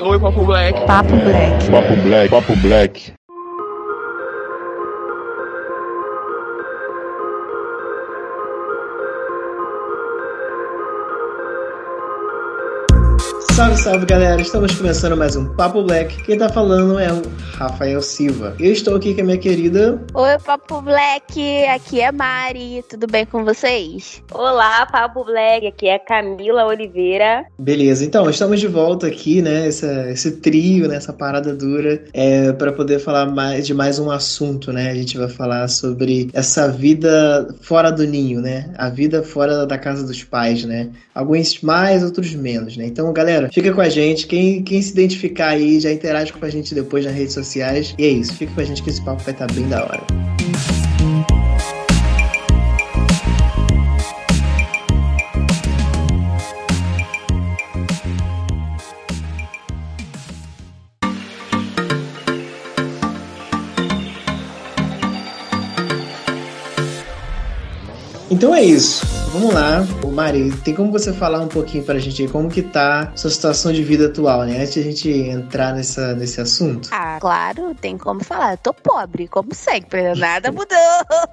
Oi, Papo Black. Papo Black. Papo Black. Papo Black. Salve, salve galera! Estamos começando mais um Papo Black. Quem tá falando é o Rafael Silva. Eu estou aqui com a minha querida. Oi, Papo Black! Aqui é Mari. Tudo bem com vocês? Olá, Papo Black. Aqui é Camila Oliveira. Beleza, então estamos de volta aqui, né? Essa, esse trio, né? essa parada dura, é, para poder falar mais de mais um assunto, né? A gente vai falar sobre essa vida fora do ninho, né? A vida fora da casa dos pais, né? Alguns mais, outros menos, né? Então, galera, fica com a gente. Quem, quem se identificar aí já interage com a gente depois nas redes sociais. E é isso, fica com a gente que esse papo vai estar bem da hora. Então é isso. Vamos lá. Ô Mari, tem como você falar um pouquinho pra gente como que tá sua situação de vida atual, né? Antes de a gente entrar nessa, nesse assunto. Ah, claro, tem como falar. Eu tô pobre, como sempre, nada mudou.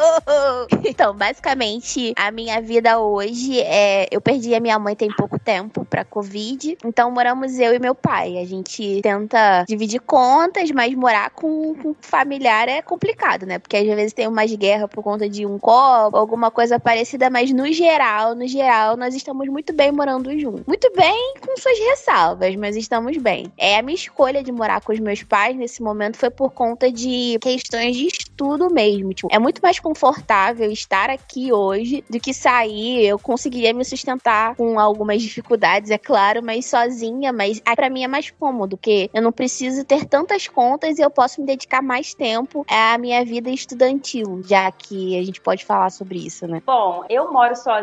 então, basicamente, a minha vida hoje é. Eu perdi a minha mãe tem pouco tempo pra Covid. Então, moramos eu e meu pai. A gente tenta dividir contas, mas morar com, com familiar é complicado, né? Porque às vezes tem umas guerras por conta de um copo, alguma coisa parecida, mas no geral, no geral, nós estamos muito bem morando juntos. Muito bem com suas ressalvas, mas estamos bem. É a minha escolha de morar com os meus pais nesse momento foi por conta de questões de estudo mesmo. Tipo, é muito mais confortável estar aqui hoje do que sair. Eu conseguiria me sustentar com algumas dificuldades, é claro, mas sozinha, mas para mim é mais cômodo, porque eu não preciso ter tantas contas e eu posso me dedicar mais tempo à minha vida estudantil, já que a gente pode falar sobre isso, né? Bom, eu moro sozinha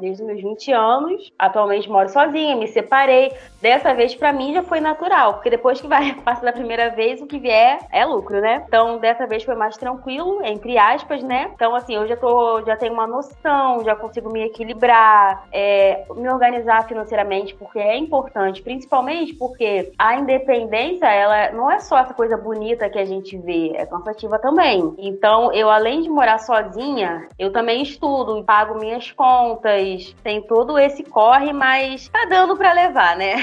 desde os meus 20 anos. Atualmente moro sozinha, me separei. Dessa vez para mim já foi natural, porque depois que vai passar da primeira vez, o que vier é lucro, né? Então dessa vez foi mais tranquilo, entre aspas, né? Então assim, eu já tô, já tenho uma noção, já consigo me equilibrar, é, me organizar financeiramente, porque é importante, principalmente porque a independência, ela não é só essa coisa bonita que a gente vê, é cansativa também. Então eu além de morar sozinha, eu também estudo, pago minhas contas, tem todo esse corre, mas tá dando para levar, né?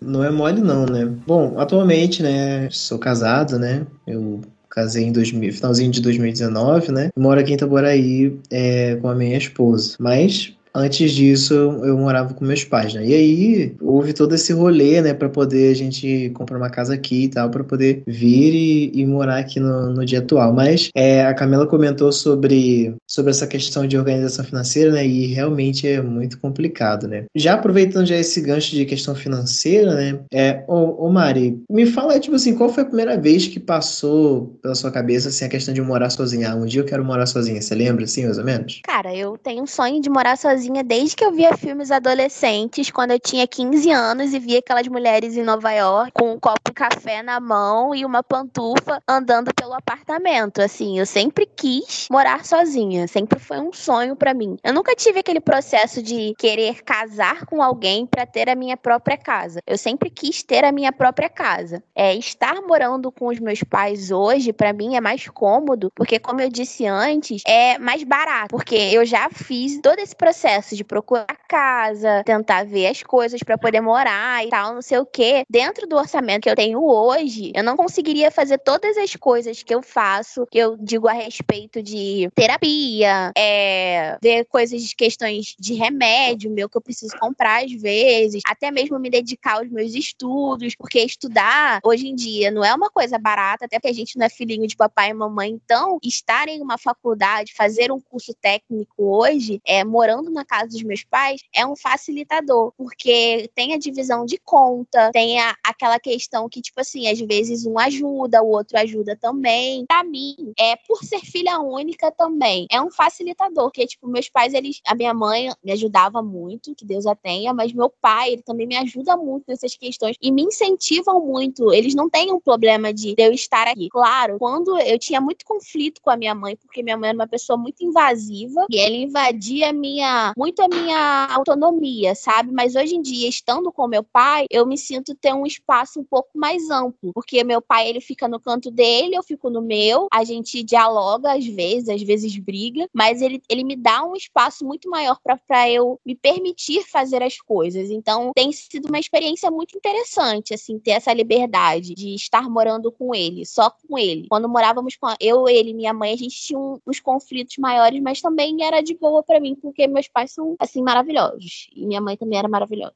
Não é mole não, né? Bom, atualmente, né, sou casado, né? Eu casei em 2000, finalzinho de 2019, né? Moro aqui em Itaboraí é, com a minha esposa. Mas Antes disso, eu morava com meus pais, né? E aí houve todo esse rolê, né, para poder a gente comprar uma casa aqui e tal, para poder vir e, e, morar aqui no, no dia atual. Mas é, a Camila comentou sobre, sobre essa questão de organização financeira, né? E realmente é muito complicado, né? Já aproveitando já esse gancho de questão financeira, né? É, ô, ô Mari, me fala, tipo assim, qual foi a primeira vez que passou pela sua cabeça, assim, a questão de morar sozinha? Ah, um dia eu quero morar sozinha, você lembra, assim, mais ou menos? Cara, eu tenho um sonho de morar sozinha sozinha desde que eu via filmes adolescentes, quando eu tinha 15 anos e via aquelas mulheres em Nova York com um copo de café na mão e uma pantufa andando pelo apartamento. Assim, eu sempre quis morar sozinha, sempre foi um sonho para mim. Eu nunca tive aquele processo de querer casar com alguém para ter a minha própria casa. Eu sempre quis ter a minha própria casa. É, estar morando com os meus pais hoje, para mim, é mais cômodo, porque, como eu disse antes, é mais barato, porque eu já fiz todo esse processo processo de procurar casa, tentar ver as coisas para poder morar e tal, não sei o quê. Dentro do orçamento que eu tenho hoje, eu não conseguiria fazer todas as coisas que eu faço, que eu digo a respeito de terapia, é, ver coisas de questões de remédio meu que eu preciso comprar às vezes, até mesmo me dedicar aos meus estudos, porque estudar hoje em dia não é uma coisa barata, até porque a gente não é filhinho de papai e mamãe, então estar em uma faculdade, fazer um curso técnico hoje, é morando na na casa dos meus pais é um facilitador, porque tem a divisão de conta, tem a, aquela questão que, tipo assim, às vezes um ajuda, o outro ajuda também. Pra mim, é por ser filha única também, é um facilitador, porque, tipo, meus pais, eles, a minha mãe me ajudava muito, que Deus a tenha, mas meu pai, ele também me ajuda muito nessas questões e me incentivam muito. Eles não têm um problema de eu estar aqui. Claro, quando eu tinha muito conflito com a minha mãe, porque minha mãe era uma pessoa muito invasiva e ela invadia minha muito a minha autonomia, sabe? Mas hoje em dia, estando com meu pai, eu me sinto ter um espaço um pouco mais amplo, porque meu pai ele fica no canto dele, eu fico no meu, a gente dialoga às vezes, às vezes briga, mas ele, ele me dá um espaço muito maior para eu me permitir fazer as coisas. Então, tem sido uma experiência muito interessante, assim, ter essa liberdade de estar morando com ele, só com ele. Quando morávamos com eu, ele minha mãe, a gente tinha uns conflitos maiores, mas também era de boa para mim, porque meus pais são, assim, maravilhosos. E minha mãe também era maravilhosa.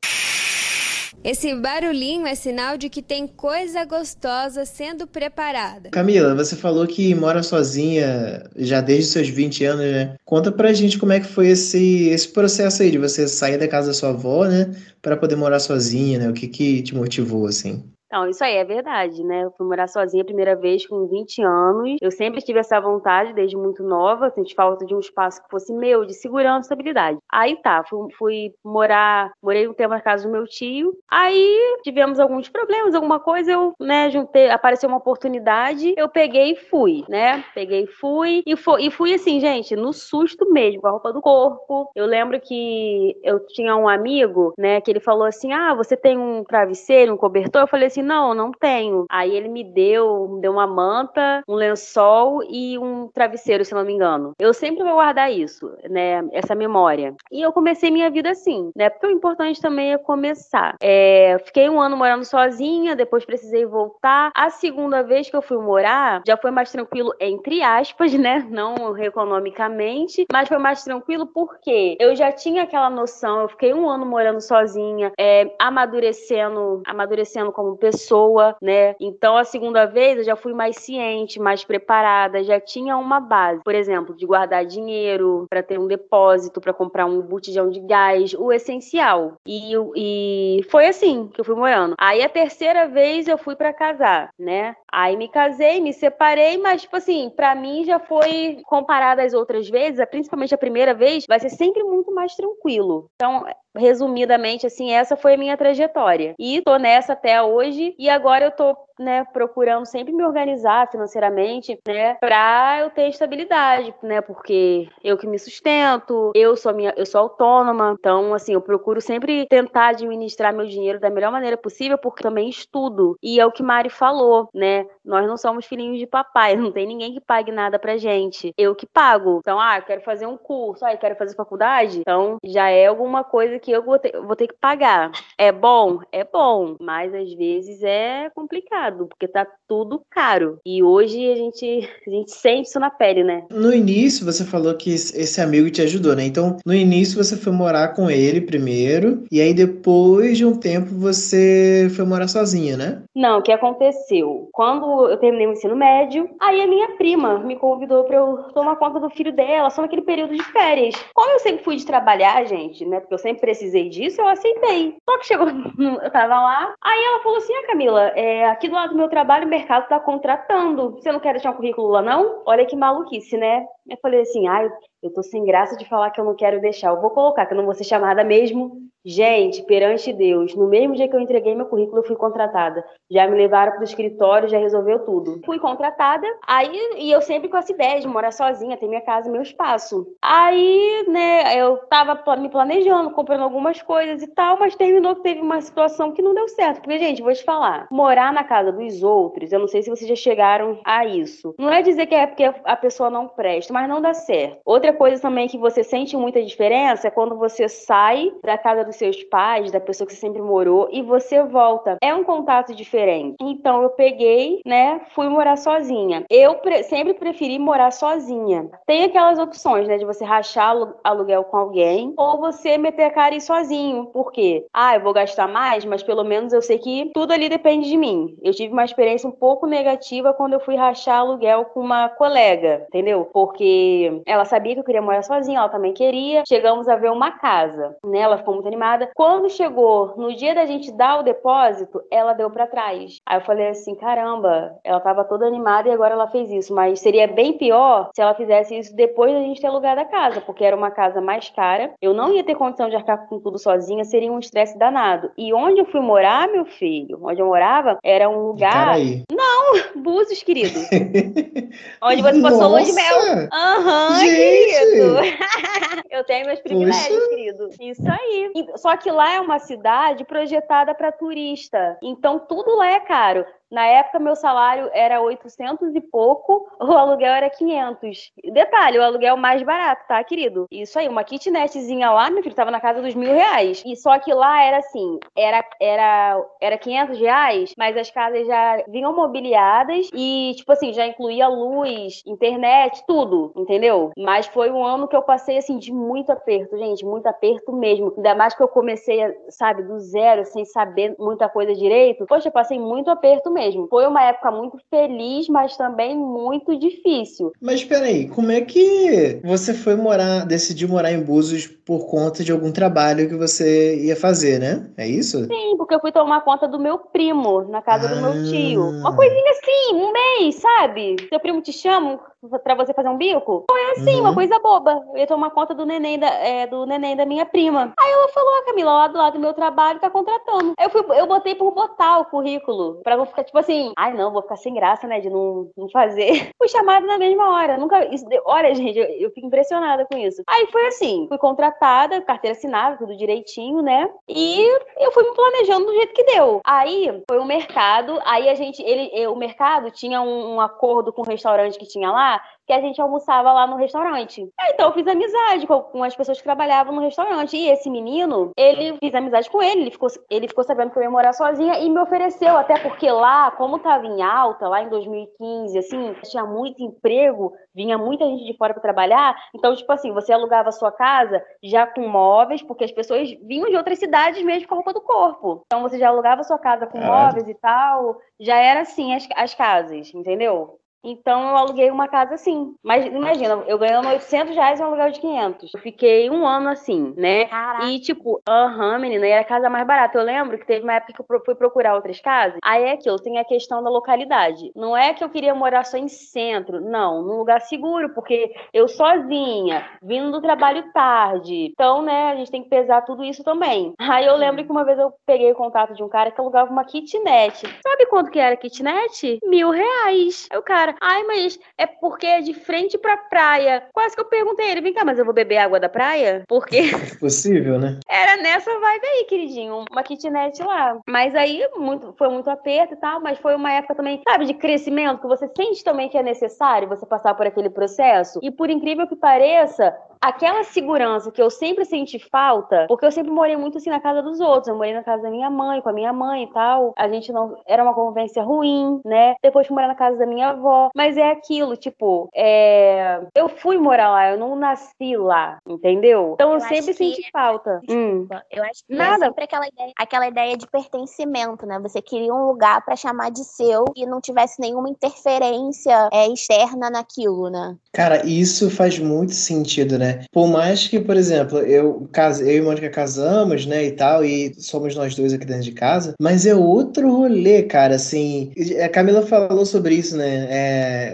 Esse barulhinho é sinal de que tem coisa gostosa sendo preparada. Camila, você falou que mora sozinha já desde os seus 20 anos, né? Conta pra gente como é que foi esse, esse processo aí de você sair da casa da sua avó, né? Para poder morar sozinha, né? O que que te motivou, assim? Não, isso aí é verdade, né? Eu fui morar sozinha a primeira vez com 20 anos. Eu sempre tive essa vontade, desde muito nova, senti falta de um espaço que fosse meu, de segurança e estabilidade. Aí tá, fui, fui, morar, morei um tempo na casa do meu tio. Aí tivemos alguns problemas, alguma coisa, eu, né, juntei, apareceu uma oportunidade, eu peguei e fui, né? Peguei e fui. E, e fui assim, gente, no susto mesmo, com a roupa do corpo. Eu lembro que eu tinha um amigo, né, que ele falou assim: ah, você tem um travesseiro, um cobertor? Eu falei assim, não, não tenho. Aí ele me deu, me deu uma manta, um lençol e um travesseiro, se não me engano. Eu sempre vou guardar isso, né? Essa memória. E eu comecei minha vida assim, né? Porque o importante também é começar. É, fiquei um ano morando sozinha, depois precisei voltar. A segunda vez que eu fui morar, já foi mais tranquilo, entre aspas, né? Não economicamente, mas foi mais tranquilo porque eu já tinha aquela noção, eu fiquei um ano morando sozinha, é, amadurecendo, amadurecendo como pessoa né? Então a segunda vez eu já fui mais ciente, mais preparada, já tinha uma base, por exemplo, de guardar dinheiro para ter um depósito, para comprar um botijão de gás, o essencial. E, e foi assim que eu fui morando. Aí a terceira vez eu fui para casar, né? Aí me casei, me separei, mas tipo assim, para mim já foi comparado às outras vezes, principalmente a primeira vez, vai ser sempre muito mais tranquilo. Então, resumidamente, assim, essa foi a minha trajetória. E tô nessa até hoje, e agora eu tô né, procurando sempre me organizar financeiramente, né, para eu ter estabilidade, né, porque eu que me sustento, eu sou minha, eu sou autônoma, então assim, eu procuro sempre tentar administrar meu dinheiro da melhor maneira possível, porque também estudo. E é o que Mari falou, né? Nós não somos filhinhos de papai, não tem ninguém que pague nada pra gente. Eu que pago. Então, ah, quero fazer um curso, ah, quero fazer faculdade, então já é alguma coisa que eu vou ter, vou ter que pagar. É bom? É bom, mas às vezes é complicado porque tá tudo caro. E hoje a gente, a gente sente isso na pele, né? No início você falou que esse amigo te ajudou, né? Então, no início você foi morar com ele primeiro, e aí depois de um tempo você foi morar sozinha, né? Não, o que aconteceu? Quando eu terminei o ensino médio, aí a minha prima me convidou para eu tomar conta do filho dela, só naquele período de férias. Como eu sempre fui de trabalhar, gente, né? Porque eu sempre precisei disso, eu aceitei. Só que chegou, eu tava lá, aí ela falou assim: ah, Camila, é, aqui do lado do meu trabalho, o mercado tá contratando. Você não quer deixar um currículo lá, não? Olha que maluquice, né? Eu falei assim, ai, eu tô sem graça de falar que eu não quero deixar. Eu vou colocar, que eu não vou ser chamada mesmo. Gente, perante Deus, no mesmo dia que eu entreguei meu currículo, eu fui contratada. Já me levaram pro escritório, já resolveu tudo. Fui contratada, aí, e eu sempre com essa ideia de morar sozinha, ter minha casa, meu espaço. Aí, né, eu tava me planejando, comprando algumas coisas e tal, mas terminou que teve uma situação que não deu certo. Porque, gente, vou te falar, morar na casa dos outros, eu não sei se vocês já chegaram a isso. Não é dizer que é porque a pessoa não presta, mas não dá certo. Outra coisa também que você sente muita diferença é quando você sai da casa dos seus pais, da pessoa que você sempre morou, e você volta. É um contato diferente. Então eu peguei, né, fui morar sozinha. Eu pre sempre preferi morar sozinha. Tem aquelas opções, né, de você rachar aluguel com alguém ou você meter a cara e ir sozinho. Por quê? Ah, eu vou gastar mais, mas pelo menos eu sei que tudo ali depende de mim. Eu tive uma experiência um pouco negativa quando eu fui rachar aluguel com uma colega, entendeu? Porque ela sabia que eu queria morar sozinha, ela também queria. Chegamos a ver uma casa, né? Ela ficou muito animada. Quando chegou no dia da gente dar o depósito, ela deu para trás. Aí eu falei assim: caramba, ela tava toda animada e agora ela fez isso. Mas seria bem pior se ela fizesse isso depois da gente ter alugado a casa, porque era uma casa mais cara. Eu não ia ter condição de arcar com tudo sozinha, seria um estresse danado. E onde eu fui morar, meu filho, onde eu morava, era um lugar. Não, Búzios, querido. onde você passou lua de mel. Aham, uhum, querido. Eu tenho meus privilégios, Puxa. querido. Isso aí. Só que lá é uma cidade projetada para turista. Então tudo lá é caro. Na época, meu salário era 800 e pouco, o aluguel era 500. Detalhe, o aluguel mais barato, tá, querido? Isso aí, uma kitnetzinha lá, meu filho, tava na casa dos mil reais. E só que lá era assim, era, era, era 500 reais, mas as casas já vinham mobiliadas e, tipo assim, já incluía luz, internet, tudo, entendeu? Mas foi um ano que eu passei, assim, de muito aperto, gente, muito aperto mesmo. Ainda mais que eu comecei, sabe, do zero, sem saber muita coisa direito. Poxa, eu passei muito aperto mesmo. Foi uma época muito feliz, mas também muito difícil. Mas peraí, como é que você foi morar, decidiu morar em Búzios por conta de algum trabalho que você ia fazer, né? É isso? Sim, porque eu fui tomar conta do meu primo na casa ah. do meu tio. Uma coisinha assim, um mês, sabe? Seu primo te chama, para você fazer um bico? Foi assim, uhum. uma coisa boba. Eu ia tomar conta do neném da, é, do neném da minha prima. Aí ela falou, ah, Camila, lá do lado do meu trabalho tá contratando. Eu, fui, eu botei por botar o currículo, pra não ficar tipo assim, ai não, vou ficar sem graça, né, de não, não fazer. fui chamada na mesma hora. Nunca. Isso, olha, gente, eu, eu fico impressionada com isso. Aí foi assim, fui contratada, carteira assinada, tudo direitinho, né? E eu fui me planejando do jeito que deu. Aí foi o mercado, aí a gente, ele, o mercado tinha um, um acordo com o restaurante que tinha lá, que a gente almoçava lá no restaurante. Então eu fiz amizade com, as pessoas que trabalhavam no restaurante. E esse menino, ele fiz amizade com ele, ele ficou, ele ficou sabendo que eu ia morar sozinha e me ofereceu, até porque lá, como tava em alta, lá em 2015, assim, tinha muito emprego, vinha muita gente de fora para trabalhar. Então, tipo assim, você alugava a sua casa já com móveis, porque as pessoas vinham de outras cidades mesmo com a roupa do corpo. Então você já alugava a sua casa com móveis e tal. Já era assim as, as casas, entendeu? Então eu aluguei uma casa assim. Mas imagina, eu ganhando 800 reais em um aluguel de 500. Eu fiquei um ano assim, né? Caraca. E tipo, aham, menina, e era a casa mais barata. Eu lembro que teve uma época que eu fui procurar outras casas. Aí é aquilo, tem a questão da localidade. Não é que eu queria morar só em centro, não, num lugar seguro, porque eu sozinha, vindo do trabalho tarde. Então, né, a gente tem que pesar tudo isso também. Aí eu lembro que uma vez eu peguei o contato de um cara que alugava uma kitnet. Sabe quanto que era a kitnet? Mil reais. Aí o cara, Ai, mas é porque é de frente pra praia. Quase que eu perguntei a ele, vem cá, mas eu vou beber água da praia? Porque. Possível, né? Era nessa vibe aí, queridinho. Uma kitnet lá. Mas aí muito, foi muito aperto e tal, mas foi uma época também, sabe, de crescimento, que você sente também que é necessário você passar por aquele processo. E por incrível que pareça, aquela segurança que eu sempre senti falta, porque eu sempre morei muito assim na casa dos outros. Eu morei na casa da minha mãe, com a minha mãe e tal. A gente não. Era uma convivência ruim, né? Depois fui morar na casa da minha avó. Mas é aquilo, tipo, é... eu fui morar lá, eu não nasci lá, entendeu? Então eu, eu sempre senti que... falta. Desculpa, hum. eu acho que Nada. é sempre aquela ideia, aquela ideia de pertencimento, né? Você queria um lugar para chamar de seu e não tivesse nenhuma interferência é, externa naquilo, né? Cara, isso faz muito sentido, né? Por mais que, por exemplo, eu, eu e Mônica casamos, né, e tal, e somos nós dois aqui dentro de casa, mas é outro rolê, cara, assim. A Camila falou sobre isso, né? É,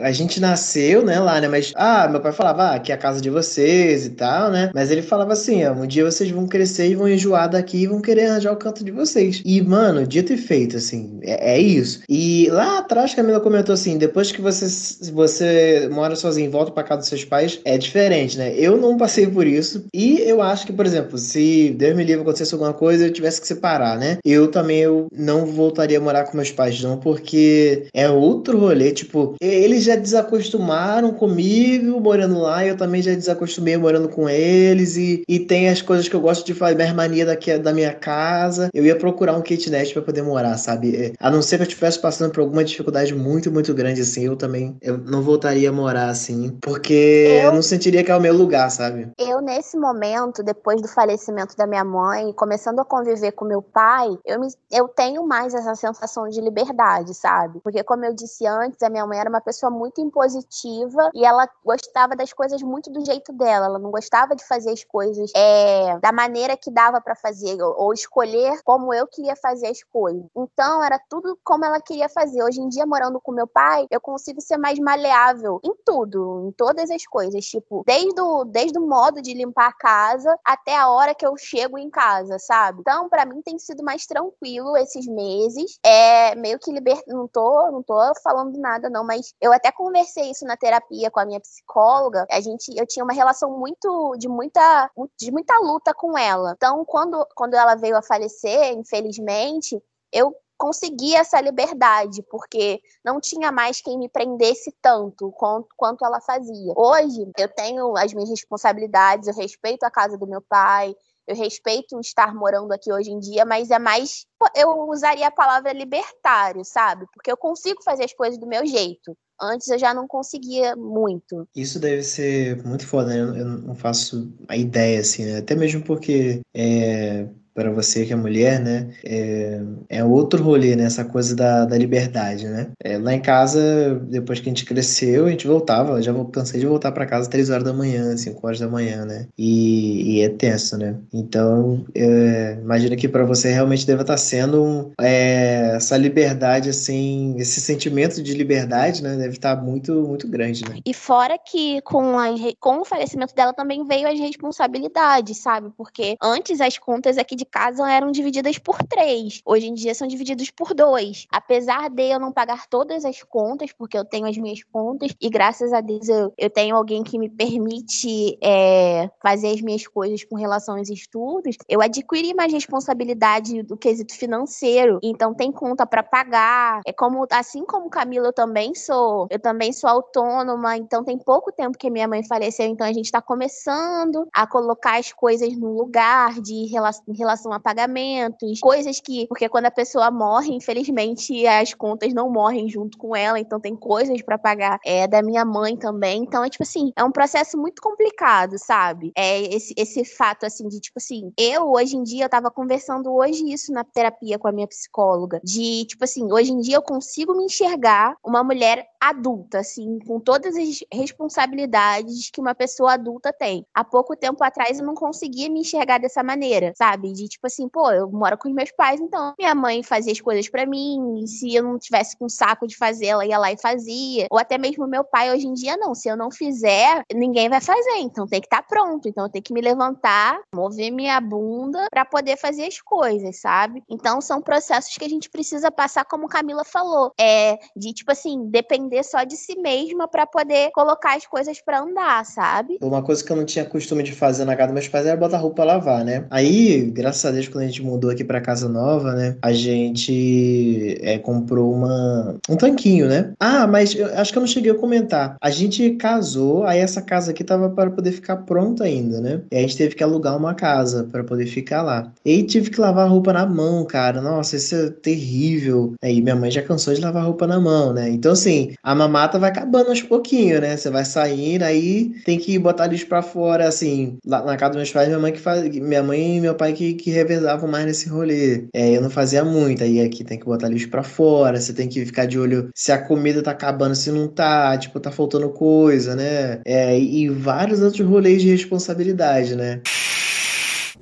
a gente nasceu, né, lá, né? Mas, ah, meu pai falava, ah, aqui é a casa de vocês e tal, né? Mas ele falava assim, ó, um dia vocês vão crescer e vão enjoar daqui e vão querer arranjar o canto de vocês. E, mano, dito e feito, assim, é, é isso. E lá atrás, Camila comentou assim, depois que você, você mora sozinho e volta pra casa dos seus pais, é diferente, né? Eu não não passei por isso. E eu acho que, por exemplo, se Deus me livre acontecesse alguma coisa, eu tivesse que separar, né? Eu também eu não voltaria a morar com meus pais, não, porque é outro rolê. Tipo, eles já desacostumaram comigo morando lá, e eu também já desacostumei morando com eles. E, e tem as coisas que eu gosto de fazer, minha mania daqui da minha casa. Eu ia procurar um kitnet para poder morar, sabe? É, a não ser que eu estivesse passando por alguma dificuldade muito, muito grande assim, eu também eu não voltaria a morar assim, porque eu, eu não sentiria que é o meu lugar, sabe? sabe? Eu, nesse momento, depois do falecimento da minha mãe, começando a conviver com meu pai, eu, me, eu tenho mais essa sensação de liberdade, sabe? Porque, como eu disse antes, a minha mãe era uma pessoa muito impositiva e ela gostava das coisas muito do jeito dela. Ela não gostava de fazer as coisas é, da maneira que dava para fazer, ou, ou escolher como eu queria fazer as coisas. Então, era tudo como ela queria fazer. Hoje em dia, morando com meu pai, eu consigo ser mais maleável em tudo, em todas as coisas. Tipo, desde o, desde o modo de limpar a casa até a hora que eu chego em casa, sabe? Então, para mim tem sido mais tranquilo esses meses. É meio que liber... não tô, não tô falando nada não, mas Mas eu até conversei isso na terapia com a minha psicóloga. A gente, eu tinha uma relação muito de muita de muita luta com ela. Então, quando quando ela veio a falecer, infelizmente, eu consegui essa liberdade, porque não tinha mais quem me prendesse tanto quanto, quanto ela fazia. Hoje, eu tenho as minhas responsabilidades, eu respeito a casa do meu pai, eu respeito estar morando aqui hoje em dia, mas é mais. Eu usaria a palavra libertário, sabe? Porque eu consigo fazer as coisas do meu jeito. Antes eu já não conseguia muito. Isso deve ser muito foda, né? Eu não faço a ideia, assim, né? Até mesmo porque é, para você que é mulher, né? É, é outro rolê, né? Essa coisa da, da liberdade, né? É, lá em casa, depois que a gente cresceu, a gente voltava, já cansei de voltar para casa três horas da manhã, cinco horas da manhã, né? E, e é tenso, né? Então, é, imagina que para você realmente deve estar tá sendo é, essa liberdade, assim, esse sentimento de liberdade, né? Deve estar tá muito, muito grande, né? E fora que com, a, com o falecimento dela também veio as responsabilidades, sabe? Porque antes as contas aqui de casa eram divididas por três. Hoje em dia são divididos por dois. Apesar de eu não pagar todas as contas, porque eu tenho as minhas contas, e graças a Deus eu, eu tenho alguém que me permite é, fazer as minhas coisas com relação aos estudos, eu adquiri mais responsabilidade do quesito financeiro. Então tem conta para pagar. É como assim como Camila eu também sou, eu também sou autônoma, então tem pouco tempo que minha mãe faleceu, então a gente está começando a colocar as coisas no lugar de relação relação a pagamentos, coisas que. Porque quando a pessoa morre, infelizmente, as contas não morrem junto com ela, então tem coisas para pagar. É da minha mãe também. Então, é tipo assim, é um processo muito complicado, sabe? É esse, esse fato, assim, de tipo assim, eu hoje em dia, eu tava conversando hoje isso na terapia com a minha psicóloga, de tipo assim, hoje em dia eu consigo me enxergar uma mulher adulta, assim, com todas as responsabilidades que uma pessoa adulta tem. Há pouco tempo atrás eu não conseguia me enxergar dessa maneira, sabe? De tipo assim, pô, eu moro com os meus pais, então minha mãe fazia as coisas para mim, e se eu não tivesse com saco de fazer, ela ia lá e fazia. Ou até mesmo meu pai hoje em dia não, se eu não fizer, ninguém vai fazer, então tem que estar tá pronto, então eu tenho que me levantar, mover minha bunda para poder fazer as coisas, sabe? Então são processos que a gente precisa passar como Camila falou, é de tipo assim, depender depender só de si mesma para poder colocar as coisas para andar, sabe? Uma coisa que eu não tinha costume de fazer na casa dos meus pais era botar roupa pra lavar, né? Aí, graças a Deus, quando a gente mudou aqui pra casa nova, né? A gente é, comprou uma um tanquinho, né? Ah, mas eu, acho que eu não cheguei a comentar. A gente casou, aí essa casa aqui tava para poder ficar pronta ainda, né? E a gente teve que alugar uma casa para poder ficar lá. E tive que lavar roupa na mão, cara. Nossa, isso é terrível. Aí minha mãe já cansou de lavar roupa na mão, né? Então, assim, a mamata vai acabando aos pouquinhos, né? Você vai saindo, aí tem que botar lixo pra fora, assim. Lá na casa dos meus pais, minha mãe que faz. Minha mãe e meu pai que, que revezavam mais nesse rolê. É, eu não fazia muito. Aí aqui tem que botar lixo pra fora, você tem que ficar de olho se a comida tá acabando, se não tá, tipo, tá faltando coisa, né? É, e vários outros rolês de responsabilidade, né?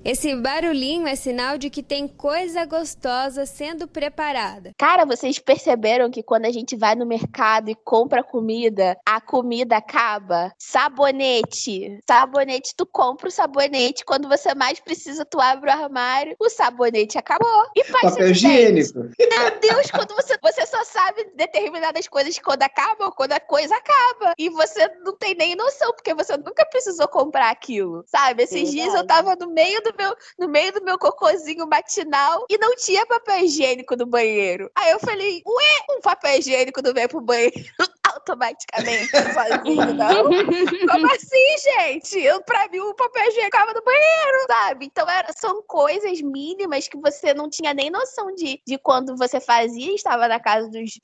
Esse barulhinho é sinal de que tem coisa gostosa sendo preparada. Cara, vocês perceberam que quando a gente vai no mercado e compra comida, a comida acaba? Sabonete. Sabonete, tu compra o sabonete. Quando você mais precisa, tu abre o armário, o sabonete acabou. E faz Papel higiênico. Meu Deus, quando você, você só sabe determinadas coisas quando acabam, quando a coisa acaba. E você não tem nem noção, porque você nunca precisou comprar aquilo. Sabe? Esses Verdade. dias eu tava no meio do meu, no meio do meu cocôzinho matinal e não tinha papel higiênico no banheiro. Aí eu falei, ué, um papel higiênico não veio pro banheiro automaticamente sozinho, não? Como assim, gente? Eu, pra mim, o papel higiênico ficava no banheiro, sabe? Então era, são coisas mínimas que você não tinha nem noção de, de quando você fazia, estava na casa dos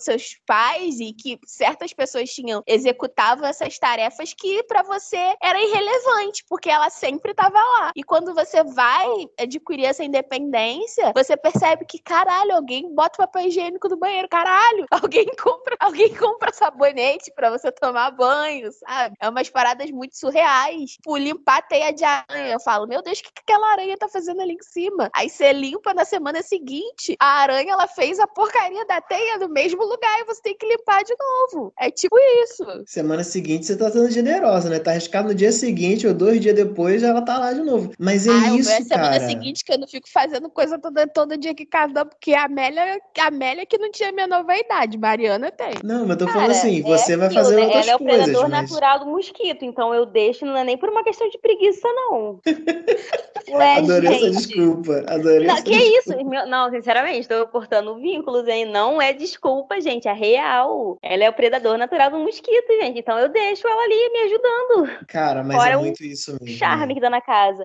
seus pais e que certas pessoas tinham, executavam essas tarefas que para você era irrelevante, porque ela sempre estava lá. E quando você vai adquirir essa independência, você percebe que, caralho, alguém bota papel higiênico no banheiro, caralho, alguém compra, alguém compra sabonete para você tomar banho, sabe? É umas paradas muito surreais. Tipo, limpar a teia de aranha. Eu falo, meu Deus, o que, que aquela aranha tá fazendo ali em cima? Aí você limpa na semana seguinte, a aranha ela fez a porcaria da teia no mesmo lugar e você tem que limpar de novo. É tipo isso. Semana seguinte você tá sendo generosa, né? Tá arriscado no dia seguinte ou dois dias depois ela tá lá de novo. Mas é ah, isso, é semana cara. seguinte que eu não fico fazendo coisa todo, todo dia que casa, porque a Amélia, a Amélia que não tinha minha nova idade, Mariana tem. Não, mas eu tô falando assim, é você vai fazer né? outras Ela é o coisas, predador mas... natural do mosquito, então eu deixo, não é nem por uma questão de preguiça, não. Ué, Adorei essa gente. desculpa. Adorei Não, essa que desculpa. isso? Não, sinceramente, tô cortando vínculos aí. Não é desculpa, gente. É real. Ela é o predador natural do mosquito, gente. Então eu deixo ela ali me ajudando. Cara, mas Fora é um muito isso mesmo. Charme que dá na casa.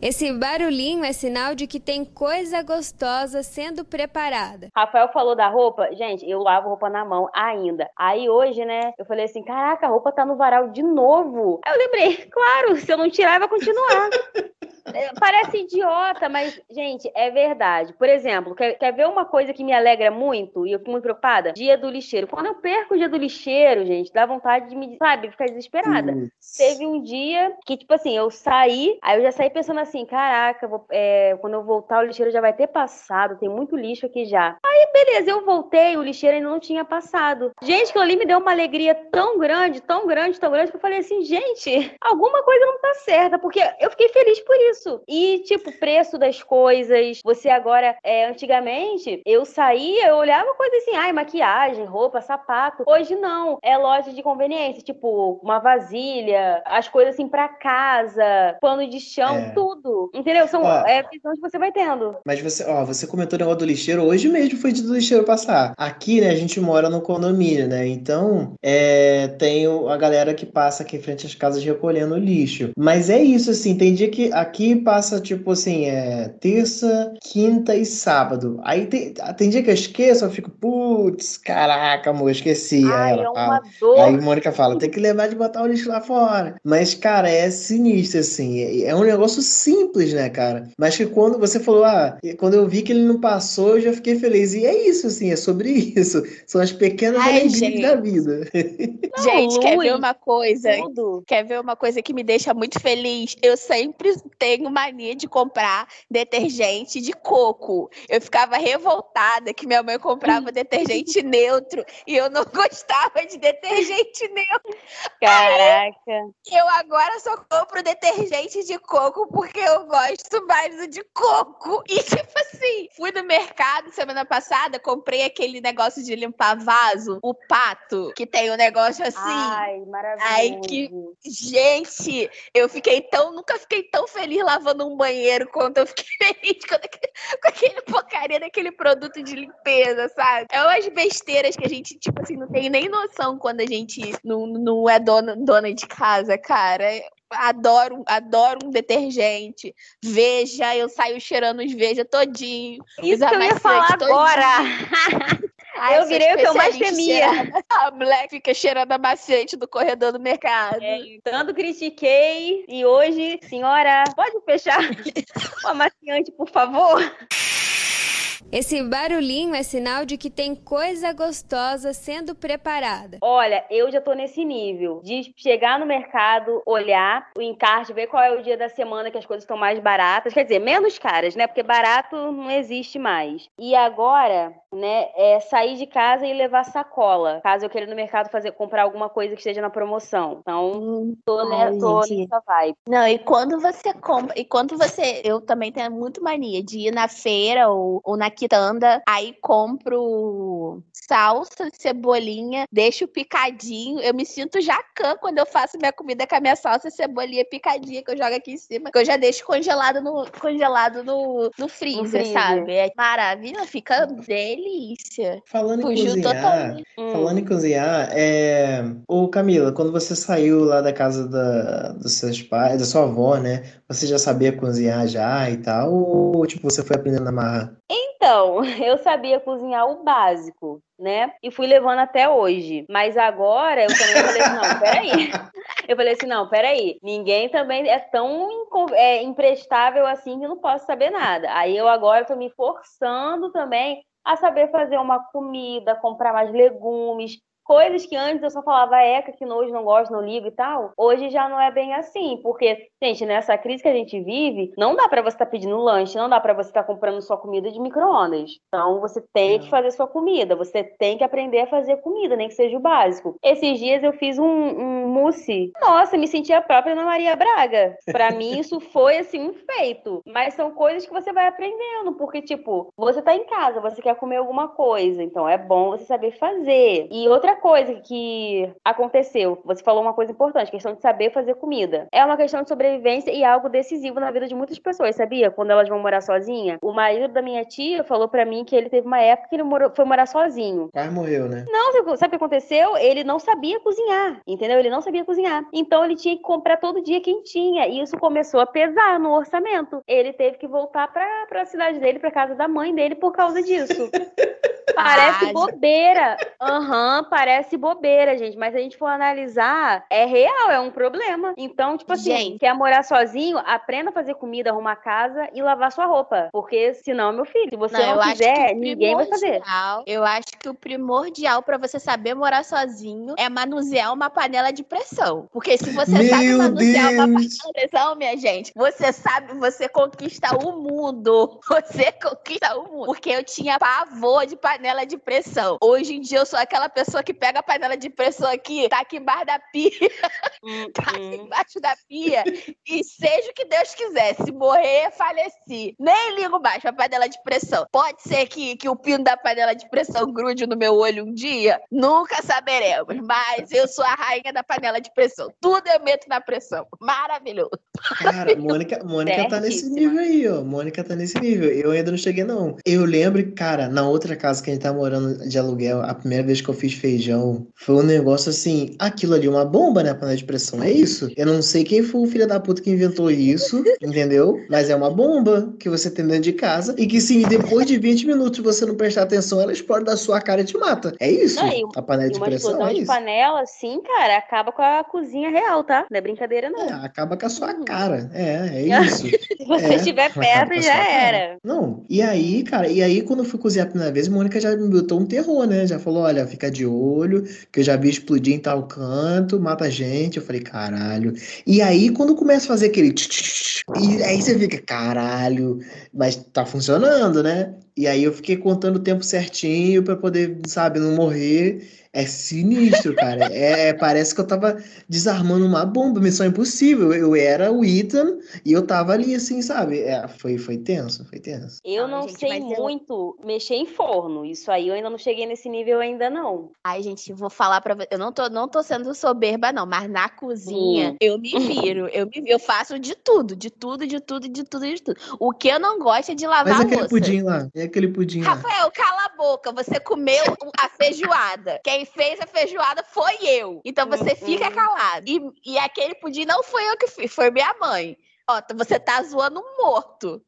Esse barulhinho é sinal de que tem coisa gostosa sendo preparada. Rafael falou da roupa. Gente, eu lavo roupa na mão ainda. Aí hoje, né, eu falei assim: caraca, a roupa tá no varal de novo. Aí eu lembrei, claro, se eu não tirar, vai continuar. É, Parece idiota, mas, gente, é verdade. Por exemplo, quer, quer ver uma coisa que me alegra muito e eu fico muito preocupada? Dia do lixeiro. Quando eu perco o dia do lixeiro, gente, dá vontade de me, sabe, ficar desesperada. Putz. Teve um dia que, tipo assim, eu saí, aí eu já saí pensando assim, caraca, vou- é, quando eu voltar o lixeiro já vai ter passado, tem muito lixo aqui já. Aí, beleza, eu voltei, o lixeiro ainda não tinha passado. Gente, aquilo ali me deu uma alegria tão grande, tão grande, tão grande, que eu falei assim, gente, alguma coisa não tá certa, porque eu fiquei feliz por isso. E, tipo, preço das coisas, você agora, é, antigamente, eu saía, eu olhava coisa assim, ai, maquiagem, roupa, sapato. Hoje não, é loja de conveniência, tipo, uma vasilha, as coisas assim pra casa, pano de chão, É. tudo. Entendeu? São Ó. é, visões que você vai tendo. Mas você, ó, você comentou o negócio do lixeiro, hoje mesmo foi dia do lixeiro passar. Aqui, né, a gente mora no condomínio, né? Então, é, tem a galera que passa aqui em frente às casas recolhendo o lixo. Mas é isso, assim, tem dia que aqui passa, tipo assim, é terça, quinta e sábado. Aí tem, tem dia que eu esqueço, eu fico, putz, caraca, amor, esqueci. Aí Ai, ela é fala, uma dor. Aí Mônica fala, tem que levar de botar o lixo lá fora. Mas, cara, é sinistro, assim. É, é um negócio simples, né, cara? Mas que quando você falou, ah, quando eu vi que ele não passou, eu já fiquei feliz. E é isso, assim, é sobre isso. São as pequenas Ai, alegrias gente. da vida. Gente, quer ver uma coisa? Tudo. Quer ver uma coisa que me deixa muito feliz? Eu sempre tenho mania de comprar detergente de coco. Eu ficava revoltada que minha mãe comprava detergente neutro e eu não gostava de detergente neutro. Caraca. Eu agora só compro detergente de coco porque eu gosto mais do de coco. E tipo assim, fui no mercado semana passada, comprei aquele negócio de limpar vaso, o pato, que tem um negócio assim. Ai, maravilhoso. Ai, que- Gente, eu fiquei tão. Nunca fiquei tão feliz lavando um banheiro quanto eu fiquei feliz com aquele, com aquele porcaria daquele produto de limpeza, sabe? É umas besteiras que a gente, tipo assim, não tem nem noção quando a gente não, não é dona, dona de casa, cara. Adoro, adoro um detergente. Veja, eu saio cheirando os veja todinho. Isso que eu ia falar agora. Ai, Eu virei o que eu mais temia. A mulher fica cheirando amaciante do corredor do mercado. É, tanto critiquei e hoje, senhora, pode fechar o amaciante, por favor? Esse barulhinho é sinal de que tem coisa gostosa sendo preparada. Olha, eu já tô nesse nível de chegar no mercado, olhar o encarte, ver qual é o dia da semana que as coisas estão mais baratas, quer dizer, menos caras, né? Porque barato não existe mais. E agora, né, é sair de casa e levar sacola, caso eu queira ir no mercado fazer comprar alguma coisa que esteja na promoção. Então, tô, né, Ai, tô nessa vibe. Não, e quando você compra, e quando você, eu também tenho muito mania de ir na feira ou, ou na quitanda, aí compro salsa, cebolinha, deixo picadinho. Eu me sinto jacã quando eu faço minha comida com a minha salsa e cebolinha picadinha que eu jogo aqui em cima, que eu já deixo congelado no congelado no, no freezer, freezer. sabe? É maravilha, fica delícia. Falando em Fugiu cozinhar, totalmente. Hum. falando em cozinhar, é... Ô Camila, quando você saiu lá da casa da, dos seus pais, da sua avó, né? Você já sabia cozinhar já e tal? Ou, tipo, você foi aprendendo na marra? Então, eu sabia cozinhar o básico, né? E fui levando até hoje. Mas agora eu também falei assim, não, peraí. Eu falei assim, não, peraí. Ninguém também é tão é, imprestável assim que não posso saber nada. Aí eu agora tô me forçando também a saber fazer uma comida, comprar mais legumes. Coisas que antes eu só falava, eca, que nojo, não gosto, não ligo e tal. Hoje já não é bem assim, porque, gente, nessa crise que a gente vive, não dá pra você estar pedindo lanche, não dá pra você estar comprando sua comida de micro-ondas. Então você tem que Não. fazer sua comida, você tem que aprender a fazer comida, nem que seja o básico. Esses dias eu fiz um, um mousse. Nossa, me senti a própria Ana Maria Braga. Pra mim, isso foi, assim, um feito. Mas são coisas que você vai aprendendo, porque, tipo, você tá em casa, você quer comer alguma coisa, então é bom você saber fazer. E outra coisa que aconteceu, você falou uma coisa importante, questão de saber fazer comida. É uma questão de sobrevivência e algo decisivo na vida de muitas pessoas, sabia? Quando elas vão morar sozinha. O marido da minha tia falou para mim que ele teve uma época que ele morou, foi morar sozinho. Quase morreu, né? Não, sabe o que aconteceu? Ele não sabia cozinhar, entendeu? Ele não sabia cozinhar. Então ele tinha que comprar todo dia quentinha. E isso começou a pesar no orçamento. Ele teve que voltar pra, pra cidade dele, pra casa da mãe dele por causa disso. Parece bobeira. Aham, uhum, parece bobeira, gente. Mas se a gente for analisar, é real, é um problema. Então, tipo assim, gente. quer morar sozinho, aprenda a fazer comida, arrumar casa e lavar sua roupa. Porque senão, meu filho, se você não, não quiser, ninguém vai fazer. Eu acho que o primordial para você saber morar sozinho é manusear uma panela de pressão. Porque se você meu sabe manusear Deus. uma panela de pressão, minha gente, você sabe, você conquista o mundo. Você conquista o mundo. Porque eu tinha pavor de panela de pressão. Hoje em dia eu sou aquela pessoa que pega a panela de pressão aqui, tá aqui embaixo da pia, hum, tá aqui hum. embaixo da pia, e seja o que Deus quiser, se morrer, faleci. Nem ligo mais pra panela de pressão. Pode ser que, que o pino da panela de pressão grude no meu olho um dia? Nunca saberemos, mas eu sou a rainha da panela de pressão. Tudo eu meto na pressão. Maravilhoso. Cara, Mônica, Mônica tá nesse nível aí, ó. Mônica tá nesse nível. Eu ainda não cheguei, não. Eu lembro, cara, na outra casa que a gente tá morando de aluguel, a primeira vez que eu fiz feijão, foi um negócio assim, aquilo ali, uma bomba, né? Panela de pressão, é isso? Eu não sei quem foi o filho da puta que inventou isso, entendeu? Mas é uma bomba que você tem dentro de casa e que, sim, depois de 20 minutos você não prestar atenção, ela explode da sua cara e te mata. É isso? Não, a panela de pressão é de isso. panela, sim, cara, acaba com a cozinha real, tá? Não é brincadeira, não. É, acaba com a sua uhum. cara. É, é isso. Se você é, estiver perto, já era. Cara. Não, e aí, cara, e aí quando eu fui cozinhar a primeira vez, Mônica já me botou um terror, né? Já falou, olha, fica de olho, que eu já vi explodir em tal canto, mata gente. Eu falei, caralho. E aí, quando começa a fazer aquele. E aí você fica, caralho, mas tá funcionando, né? E aí eu fiquei contando o tempo certinho para poder, sabe, não morrer. É sinistro, cara. É, parece que eu tava desarmando uma bomba, missão impossível. Eu era o Ethan e eu tava ali, assim, sabe? É, foi, foi tenso, foi tenso. Eu não gente, sei muito eu... mexer em forno. Isso aí eu ainda não cheguei nesse nível ainda, não. Ai, gente, vou falar pra você. Eu não tô, não tô sendo soberba, não, mas na cozinha hum. eu me viro. Eu me eu faço de tudo, de tudo, de tudo, de tudo, de tudo. O que eu não gosto é de lavar mas aquele louça. pudim lá, é aquele pudim Rafael, lá. cala a boca. Você comeu a feijoada. Quem fez a feijoada foi eu. Então você uhum. fica calado. E, e aquele pudim não foi eu que fiz, foi minha mãe. Ó, você tá zoando um morto.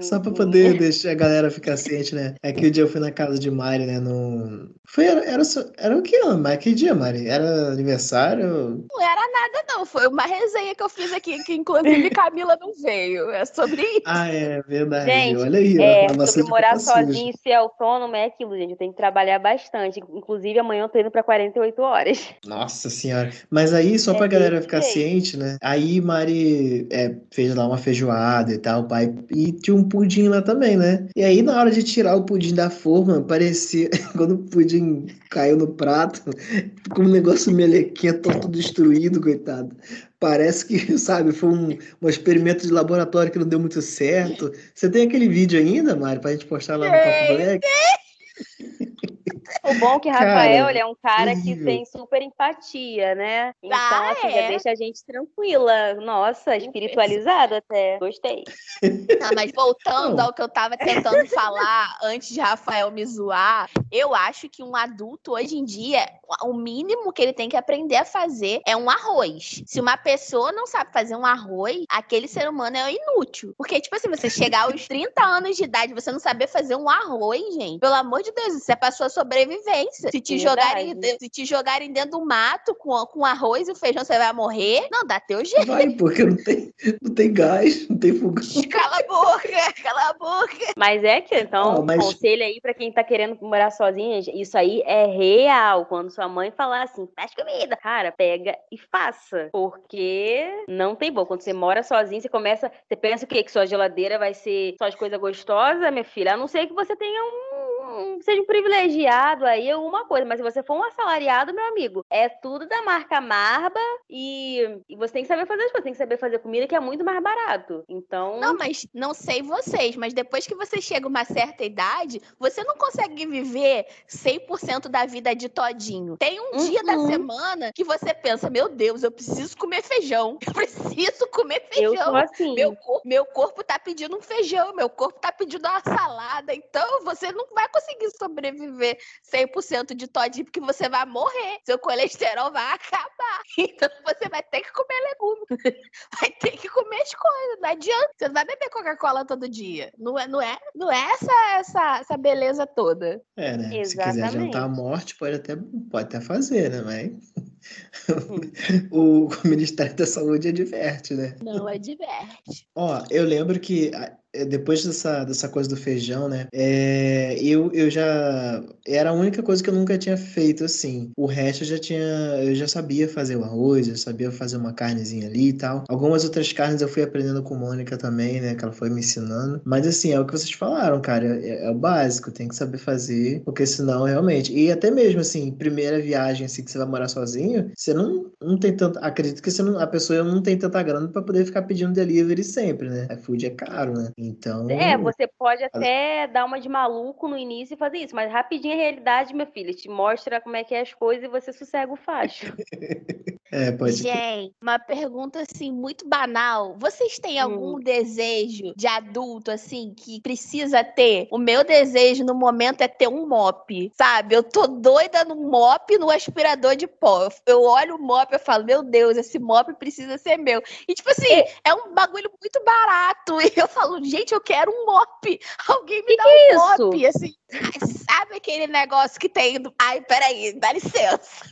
Só pra poder deixar a galera ficar ciente, né? Aquele dia eu fui na casa de Mari, né? No... Foi, era, era, era o que, Mari? Que dia, Mari? Era aniversário? Não era nada, não. Foi uma resenha que eu fiz aqui, que inclusive Camila não veio. É sobre isso. Ah, é verdade. Gente, Olha aí. É, ó, sobre morar sozinho e ser autônomo é aquilo, gente. Eu tenho que trabalhar bastante. Inclusive, amanhã eu tô indo pra 48 horas. Nossa senhora. Mas aí, só pra é galera ficar ciente, né? Aí Mari é, fez lá uma feijoada e tal, pai e tinha um pudim lá também, né? E aí, na hora de tirar o pudim da forma, parecia. Quando o pudim caiu no prato, como um negócio melequinha, todo destruído, coitado. Parece que, sabe, foi um, um experimento de laboratório que não deu muito certo. Você tem aquele vídeo ainda, Mari, pra gente postar lá no Papo Black? O bom é que Rafael cara, é um cara que tem super empatia, né? Então, ah, assim, é? já deixa a gente tranquila. Nossa, espiritualizado até. Gostei. Não, mas voltando ao que eu tava tentando falar antes de Rafael me zoar, eu acho que um adulto hoje em dia, o mínimo que ele tem que aprender a fazer é um arroz. Se uma pessoa não sabe fazer um arroz, aquele ser humano é inútil. Porque, tipo assim, você chegar aos 30 anos de idade, você não saber fazer um arroz, gente, pelo amor de Deus, isso é pra sua sobrevivência. Se te, jogarem, se te jogarem dentro do mato com, com arroz e feijão, você vai morrer? Não, dá teu jeito. Vai, porque não tem, não tem gás, não tem fogão. Cala a boca, cala a boca. Mas é que, então, oh, mas... conselho aí pra quem tá querendo morar sozinho, isso aí é real. Quando sua mãe falar assim, faz comida, cara, pega e faça. Porque não tem bom. Quando você mora sozinho, você começa, você pensa o quê? Que sua geladeira vai ser só de coisa gostosa, minha filha? A não ser que você tenha um um, seja um privilegiado aí, alguma coisa. Mas se você for um assalariado, meu amigo, é tudo da marca Marba e, e você tem que saber fazer as coisas, tem que saber fazer comida que é muito mais barato. Então. Não, mas não sei vocês, mas depois que você chega a uma certa idade, você não consegue viver 100% da vida de todinho. Tem um uhum. dia da uhum. semana que você pensa: meu Deus, eu preciso comer feijão. Eu preciso comer feijão. Eu sou assim. Meu, meu corpo tá pedindo um feijão, meu corpo tá pedindo uma salada. Então você não vai conseguir sobreviver 100% de todinho, porque você vai morrer. Seu colesterol vai acabar. Então você vai ter que comer legumes. Vai ter que comer as coisas. Não adianta. Você não vai beber Coca-Cola todo dia. Não é, não é, não é essa, essa, essa beleza toda. É, né? Exatamente. Se quiser adiantar a morte, pode até, pode até fazer, né? Mas o, Ministério da Saúde adverte, né? Não adverte. Ó, eu lembro que depois dessa, dessa coisa do feijão, né? É, eu, eu já. Era a única coisa que eu nunca tinha feito assim. O resto eu já tinha. Eu já sabia fazer o arroz, eu sabia fazer uma carnezinha ali e tal. Algumas outras carnes eu fui aprendendo com Mônica também, né? Que ela foi me ensinando. Mas assim, é o que vocês falaram, cara. É, é o básico, tem que saber fazer. Porque senão, realmente. E até mesmo assim, primeira viagem assim que você vai morar sozinho, você não, não tem tanto. Acredito que você não, a pessoa não tem tanta grana para poder ficar pedindo delivery sempre, né? A food é caro, né? Então. É, você pode até dar uma de maluco no início e fazer isso, mas rapidinho a realidade, minha filha, te mostra como é que é as coisas e você sossega o facho. é, pode Gente, uma pergunta assim, muito banal. Vocês têm algum hum. desejo de adulto, assim, que precisa ter? O meu desejo no momento é ter um mop, sabe? Eu tô doida no mop no aspirador de pó. Eu olho o mop e falo, meu Deus, esse mop precisa ser meu. E, tipo assim, é, é um bagulho muito barato. E eu falo, gente, eu quero um mop. Alguém me que dá que um é mop, assim. Sabe aquele negócio que tem. Ai, peraí, dá licença.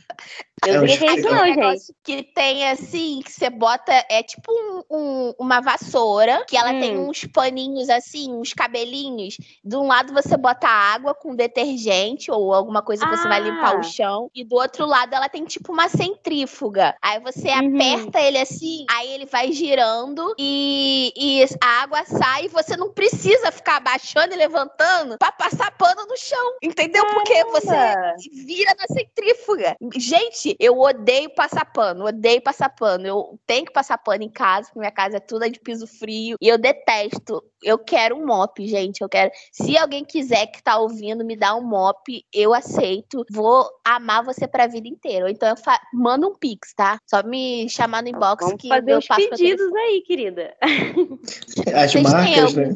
Eu não sei isso, não, gente. Que tem assim, que você bota. É tipo um, um, uma vassoura, que ela hum. tem uns paninhos assim, uns cabelinhos. De um lado você bota água com detergente ou alguma coisa que ah. você vai limpar o ah. chão. E do outro lado ela tem tipo uma centrífuga. Aí você uhum. aperta ele assim, aí ele vai girando e, e a água sai e você não precisa ficar abaixando e levantando pra passar pano no chão. Entendeu? Porque você vira na centrífuga. Gente, eu odeio passar pano, odeio passar pano. Eu tenho que passar pano em casa, porque minha casa é toda de piso frio. E eu detesto. Eu quero um mop, gente. Eu quero. Se alguém quiser que tá ouvindo me dar um mop, eu aceito. Vou amar você pra vida inteira. Ou então eu fa... mando um pix, tá? Só me chamar no inbox Vamos que fazer eu os passo pedidos aí, querida. As vocês marcas, têm né?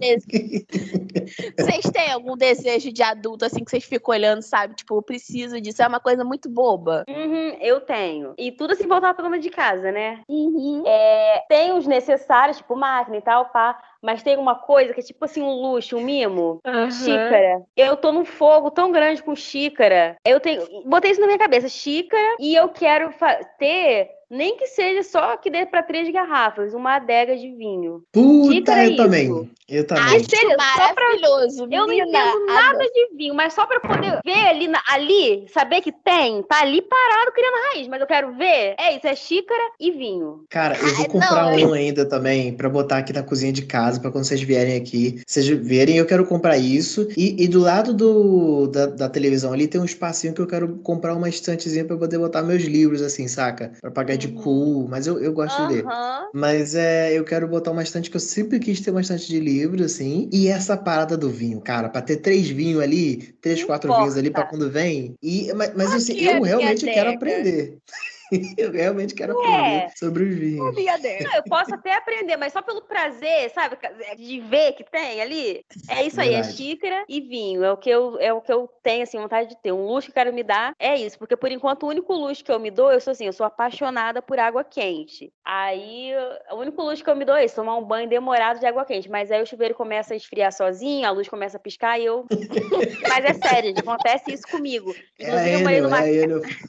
Vocês têm algum desejo de adulto assim que vocês ficam olhando, sabe? Tipo, eu preciso disso. É uma coisa muito boba. Uhum, eu tenho. E tudo assim voltar pra dona de casa, né? Uhum. É, tem os necessários, tipo máquina e tal, pá. Mas tem uma coisa que é tipo assim, um luxo, um mimo. Uhum. Xícara. Eu tô num fogo tão grande com xícara. Eu tenho. Botei isso na minha cabeça, xícara, e eu quero ter nem que seja só que dê para três garrafas, uma adega de vinho. Puta, eu isso. também. Eu também. Ai, sério, maravilhoso. Pra... Eu não entendo nada de vinho, mas só para poder ver ali, ali, saber que tem, tá ali parado criando raiz, mas eu quero ver. É isso, é xícara e vinho. Cara, eu vou comprar Ai, um ainda também para botar aqui na cozinha de casa, para quando vocês vierem aqui, vocês verem, eu quero comprar isso. E, e do lado do, da, da, televisão ali tem um espacinho que eu quero comprar uma estantezinha para poder botar meus livros, assim, saca? Para pagar de uhum. cool, mas eu, eu gosto uhum. de ler. Mas é, eu quero botar uma estante que eu sempre quis ter uma estante de livro, assim. E essa parada do vinho, cara, pra ter três vinhos ali, três, quatro vinhos ali pra quando vem. E, mas, mas assim, eu realmente quero aprender. eu realmente quero aprender é. sobre os vinhos. Não, eu posso até aprender, mas só pelo prazer, sabe? De ver que tem ali. É isso Verdade. aí, é xícara e vinho. É o, que eu, é o que eu tenho, assim, vontade de ter. Um luxo que eu quero me dar é isso. Porque, por enquanto, o único luxo que eu me dou, eu sou assim, eu sou apaixonada por água quente. Aí, o único luxo que eu me dou é isso, tomar um banho demorado de água quente. Mas aí o chuveiro começa a esfriar sozinho, a luz começa a piscar e eu... mas é sério, acontece isso comigo. Inclusive, é eu morei numa... É,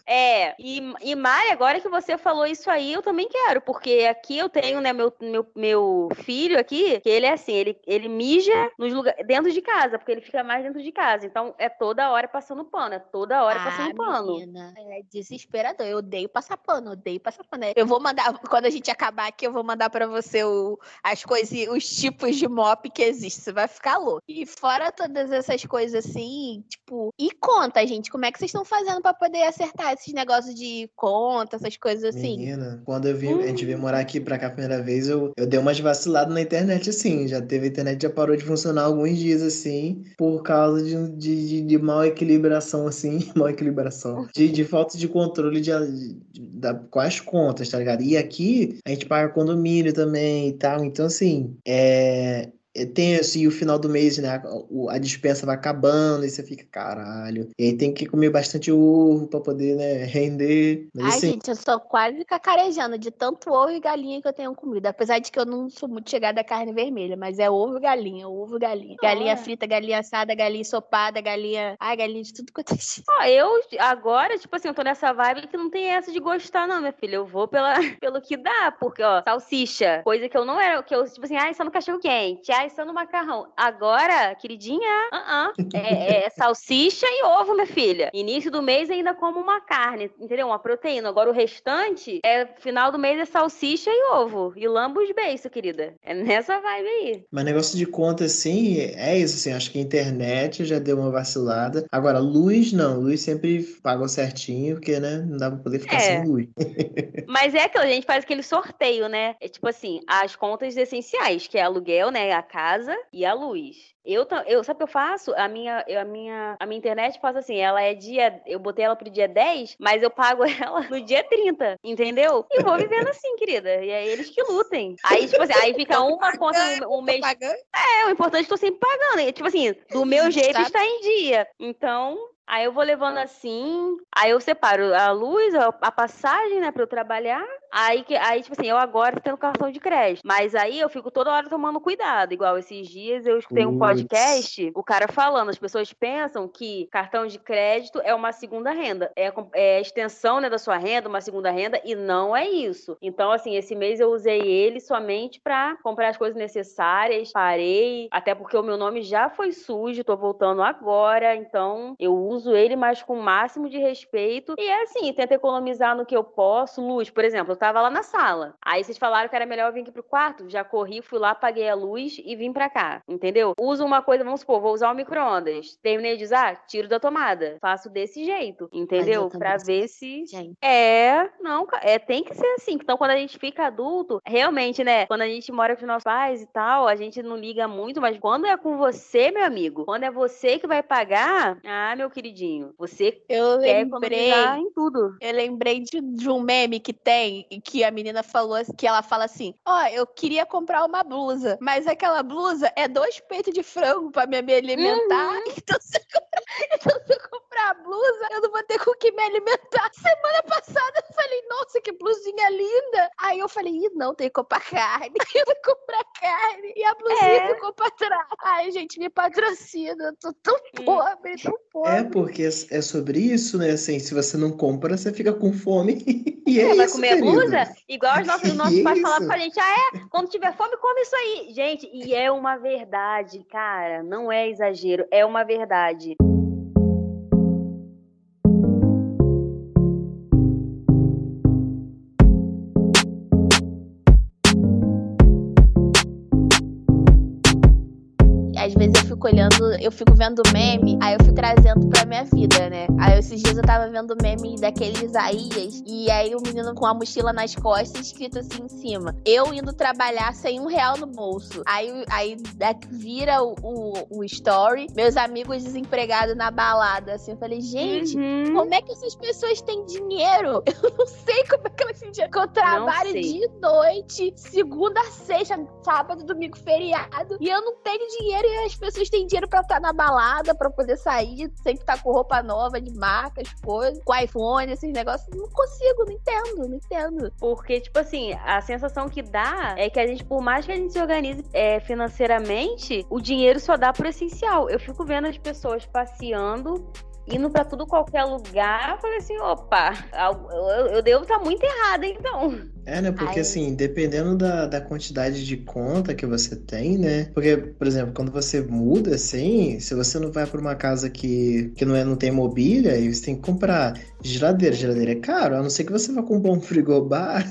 é, e, e Mari Agora que você falou isso aí, eu também quero, porque aqui eu tenho, né, meu, meu, meu filho aqui, que ele é assim, ele, ele mija nos lugar, dentro de casa, porque ele fica mais dentro de casa. Então é toda hora passando pano, é toda hora ah, passando pano. Menina, é desesperador. Eu odeio passar pano, odeio passar pano. Eu vou mandar, quando a gente acabar aqui, eu vou mandar para você o, as coisas, os tipos de mop que existem. Você vai ficar louco. E fora todas essas coisas assim, tipo, e conta, gente, como é que vocês estão fazendo para poder acertar esses negócios de conta, essas coisas assim? Menina, quando eu vim, a gente veio morar aqui pra cá a primeira vez, eu, eu dei umas vaciladas na internet, assim. Já teve, a internet já parou de funcionar alguns dias, assim, por causa de, de, de, de mal equilibração, assim, mal equilibração. De, de falta de controle de, de, da, com as contas, tá ligado? E aqui a gente paga condomínio também e tal. Então, assim, é, é tenso e o final do mês, né? A, a dispensa vai acabando e você fica, caralho. E aí tem que comer bastante ovo pra poder, né, render. Mas, Ai, assim... gente, eu sou quase cacarejando de tanto ovo e galinha que eu tenho comido. Apesar de que eu não sou muito chegada à carne vermelha, mas é ovo e galinha, ovo e galinha. Galinha frita, galinha assada, galinha ensopada, galinha. Ai, galinha de tudo quanto é Ó, eu agora, tipo assim, eu tô nessa vibe que não tem essa de gostar, não, minha filha. Eu vou pela, pelo que dá, porque, ó, salsicha, coisa que eu não era, que eu, tipo assim, ai, só no cachorro quente, ai, só no macarrão. Agora, queridinha, uh -uh. É, é, salsicha e ovo, minha filha. Início do mês ainda como uma carne, entendeu? Uma proteína. Agora o restante, é final do mês é salsicha e ovo. E lambo os beiços, querida. É nessa vibe aí. Mas negócio de conta, assim, é isso, assim. Acho que a internet já deu uma vacilada. Agora, luz, não. Luz sempre pagou certinho, porque, né, não dá pra poder ficar é. sem luz. Mas é aquilo, a gente faz aquele sorteio, né? É tipo assim, as contas essenciais, que é aluguel, né? A casa e a luz. Eu, eu sabe o que eu faço? A minha, a minha, a minha internet faz assim, ela é dia, eu botei ela pro dia 10, mas eu pago ela no dia 30, entendeu? E vou vivendo assim, querida. E aí eles que lutem. Aí, tipo assim, aí fica uma conta um, um mês. É, o importante é que eu tô sempre pagando. E, tipo assim, do meu jeito está em dia. Então, Aí eu vou levando assim, aí eu separo a luz, a passagem, né, pra eu trabalhar. Aí, que, aí tipo assim, eu agora tenho cartão de crédito. Mas aí eu fico toda hora tomando cuidado. Igual esses dias eu escutei um podcast, o cara falando, as pessoas pensam que cartão de crédito é uma segunda renda. É, é a extensão, né, da sua renda, uma segunda renda, e não é isso. Então, assim, esse mês eu usei ele somente pra comprar as coisas necessárias, parei, até porque o meu nome já foi sujo, tô voltando agora, então eu uso ele, mas com o máximo de respeito. E é assim, tento economizar no que eu posso. Luz, por exemplo, tava lá na sala. Aí vocês falaram que era melhor eu vir aqui pro quarto. Já corri, fui lá, paguei a luz e vim pra cá. Entendeu? Uso uma coisa, vamos supor, vou usar o micro-ondas. Terminei de usar, tiro da tomada. Faço desse jeito, entendeu? Pra ver se. Gente. É, não, é, tem que ser assim. Então, quando a gente fica adulto, realmente, né? Quando a gente mora com os nossos pais e tal, a gente não liga muito, mas quando é com você, meu amigo, quando é você que vai pagar, ah, meu queridinho. Você eu quer lembrei, em tudo. Eu lembrei de, de, um meme que tem, que a menina falou, que ela fala assim: Ó, oh, eu queria comprar uma blusa, mas aquela blusa é dois peitos de frango pra me alimentar. Uhum. Então, se eu, então, se eu comprar a blusa, eu não vou ter com o que me alimentar. Semana passada eu falei, nossa, que blusinha linda. Aí eu falei, ih, não, tem que comprar carne. Eu vou comprar carne. E a blusinha é. ficou pra trás. Ai, gente, me patrocina. Eu tô tão hum. pobre, tão pobre. É, porque é sobre isso, né? Assim, se você não compra, você fica com fome. e é, é vai isso, comer. Blusa? Igual os nossos, nossos pais falavam pra gente, ah, é? Quando tiver fome, come isso aí. Gente, e é uma verdade, cara. Não é exagero, é uma verdade. Às vezes eu fico olhando, eu fico vendo meme, aí eu fico trazendo pra minha vida, né? Aí esses dias eu tava vendo meme daquele Isaías, e aí o menino com a mochila nas costas, escrito assim em cima: Eu indo trabalhar sem um real no bolso. Aí, aí vira o, o, o story, meus amigos desempregados na balada. Assim, eu falei, gente, uhum. como é que essas pessoas têm dinheiro? Eu não sei como é que elas têm dinheiro. Eu trabalho de noite, segunda sexta, sábado, domingo, feriado, e eu não tenho dinheiro e as pessoas têm dinheiro pra estar na balada, pra poder sair, sempre estar com roupa nova, de marcas, coisas, com iPhone, esses negócios. Não consigo, não entendo, não entendo. Porque, tipo assim, a sensação que dá é que a gente, por mais que a gente se organize é, financeiramente, o dinheiro só dá pro essencial. Eu fico vendo as pessoas passeando indo pra tudo qualquer lugar, eu falei assim, opa, eu, eu devo estar tá muito errada, então. É, né? Porque Ai. assim, dependendo da, da quantidade de conta que você tem, né? Porque, por exemplo, quando você muda, assim, se você não vai para uma casa que, que não, é, não tem mobília, aí você tem que comprar geladeira. Geladeira é caro, a não ser que você vá comprar um frigobar,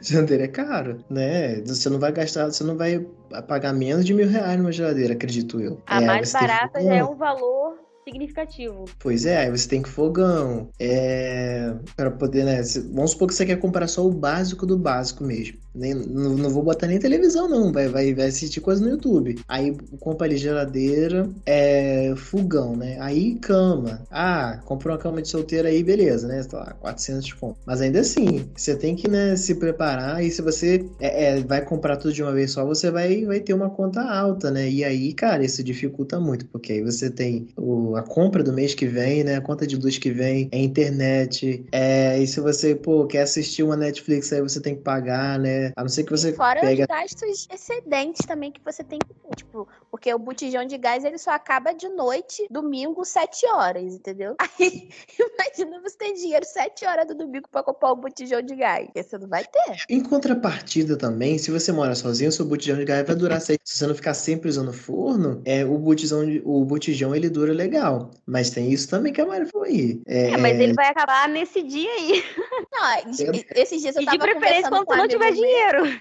geladeira é caro, né? Você não vai gastar, você não vai pagar menos de mil reais numa geladeira, acredito eu. A é, mais barata já é um valor significativo. Pois é, aí você tem que fogão, é, para poder, né? Vamos supor que você quer comprar só o básico do básico mesmo. Nem, não, não vou botar nem televisão, não. Vai, vai, vai assistir coisa no YouTube. Aí compra ali geladeira, é, fogão, né? Aí cama. Ah, comprou uma cama de solteiro aí, beleza, né? Sei lá, 400 de conto. Mas ainda assim, você tem que né, se preparar. E se você é, é, vai comprar tudo de uma vez só, você vai, vai ter uma conta alta, né? E aí, cara, isso dificulta muito, porque aí você tem o, a compra do mês que vem, né? A conta de luz que vem, é internet. É, e se você, pô, quer assistir uma Netflix, aí você tem que pagar, né? A não ser que você Fora pega... os gastos excedentes também que você tem que tipo, porque o botijão de gás ele só acaba de noite, domingo, 7 horas, entendeu? Aí, imagina você ter dinheiro 7 horas do domingo para comprar um botijão de gás. Você não vai ter. Em contrapartida também, se você mora sozinho, seu botijão de gás vai durar 6. Se você não ficar sempre usando forno, é, o, botijão, o botijão ele dura legal. Mas tem isso também que a Mari falou aí. É, é, mas ele vai acabar nesse dia aí. Não, esses dias eu tava e de preferência quando você não tiver dinheiro.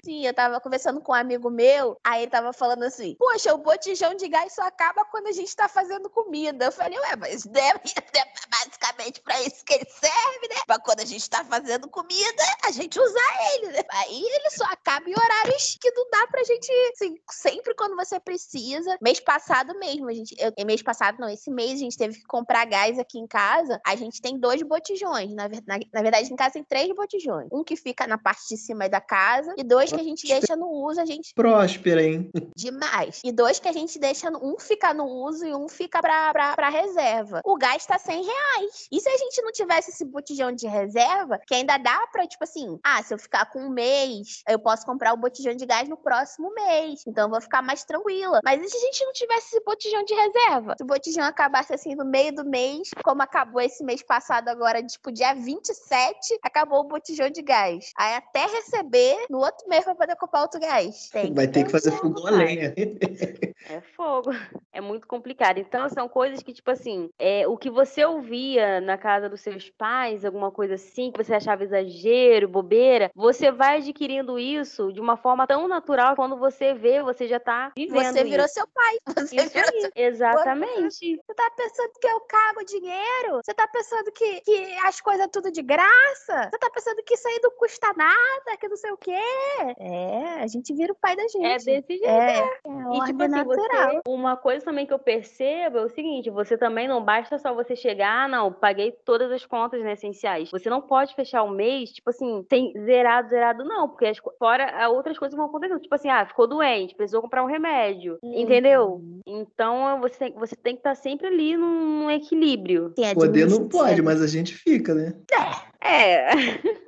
Sim, eu tava conversando com um amigo meu, aí ele tava falando assim: Poxa, o botijão de gás só acaba quando a gente tá fazendo comida. Eu falei, ué, mas deve, deve basicamente pra isso que ele serve, né? Pra quando a gente tá fazendo comida, a gente usar ele, né? Aí ele só acaba em horários que não dá pra gente, assim, sempre quando você precisa. Mês passado mesmo, a gente. Eu, mês passado, não, esse mês a gente teve que comprar gás aqui em casa. A gente tem dois botijões. Na, na, na verdade, em casa tem três botijões. Um que fica na parte de cima da casa e dois que a gente deixa no uso, a gente. Próspera, hein? Demais. E dois que a gente deixa, um fica no uso e um fica pra, pra, pra reserva. O gás tá 100 reais. E se a gente não tivesse esse botijão de reserva, que ainda dá pra, tipo assim, ah, se eu ficar com um mês, eu posso comprar o botijão de gás no próximo mês. Então eu vou ficar mais tranquila. Mas e se a gente não tivesse esse botijão de reserva? Se o botijão acabasse assim no meio do mês, como acabou esse mês passado agora, tipo, dia 27, acabou o botijão de gás. Aí até receber, no outro mês vai poder comprar outro gás. Tem vai ter que fazer fogão a lenha. É fogo. É muito complicado. Então, são coisas que, tipo assim, é, o que você ouvia na casa dos seus pais, alguma coisa assim, que você achava exagero, bobeira, você vai adquirindo isso de uma forma tão natural quando você vê, você já tá vivendo. Você virou isso. seu pai. Você isso virou seu... Exatamente. Você tá pensando que eu cago dinheiro? Você tá pensando que, que as coisas tudo de graça? Você tá pensando que isso aí não custa nada, que não sei o quê? É, a gente vira o pai da gente. É desse jeito. É, é. é e tipo assim, você, uma coisa também que eu percebo é o seguinte: você também não basta só você chegar, ah, não, paguei todas as contas né, essenciais. Você não pode fechar o mês, tipo assim, tem zerado, zerado, não, porque as, fora outras coisas vão acontecendo. Tipo assim, ah, ficou doente, precisou comprar um remédio, uhum. entendeu? Então você tem, você tem que estar tá sempre ali num, num equilíbrio. Poder não pode, mas a gente fica, né? É. É,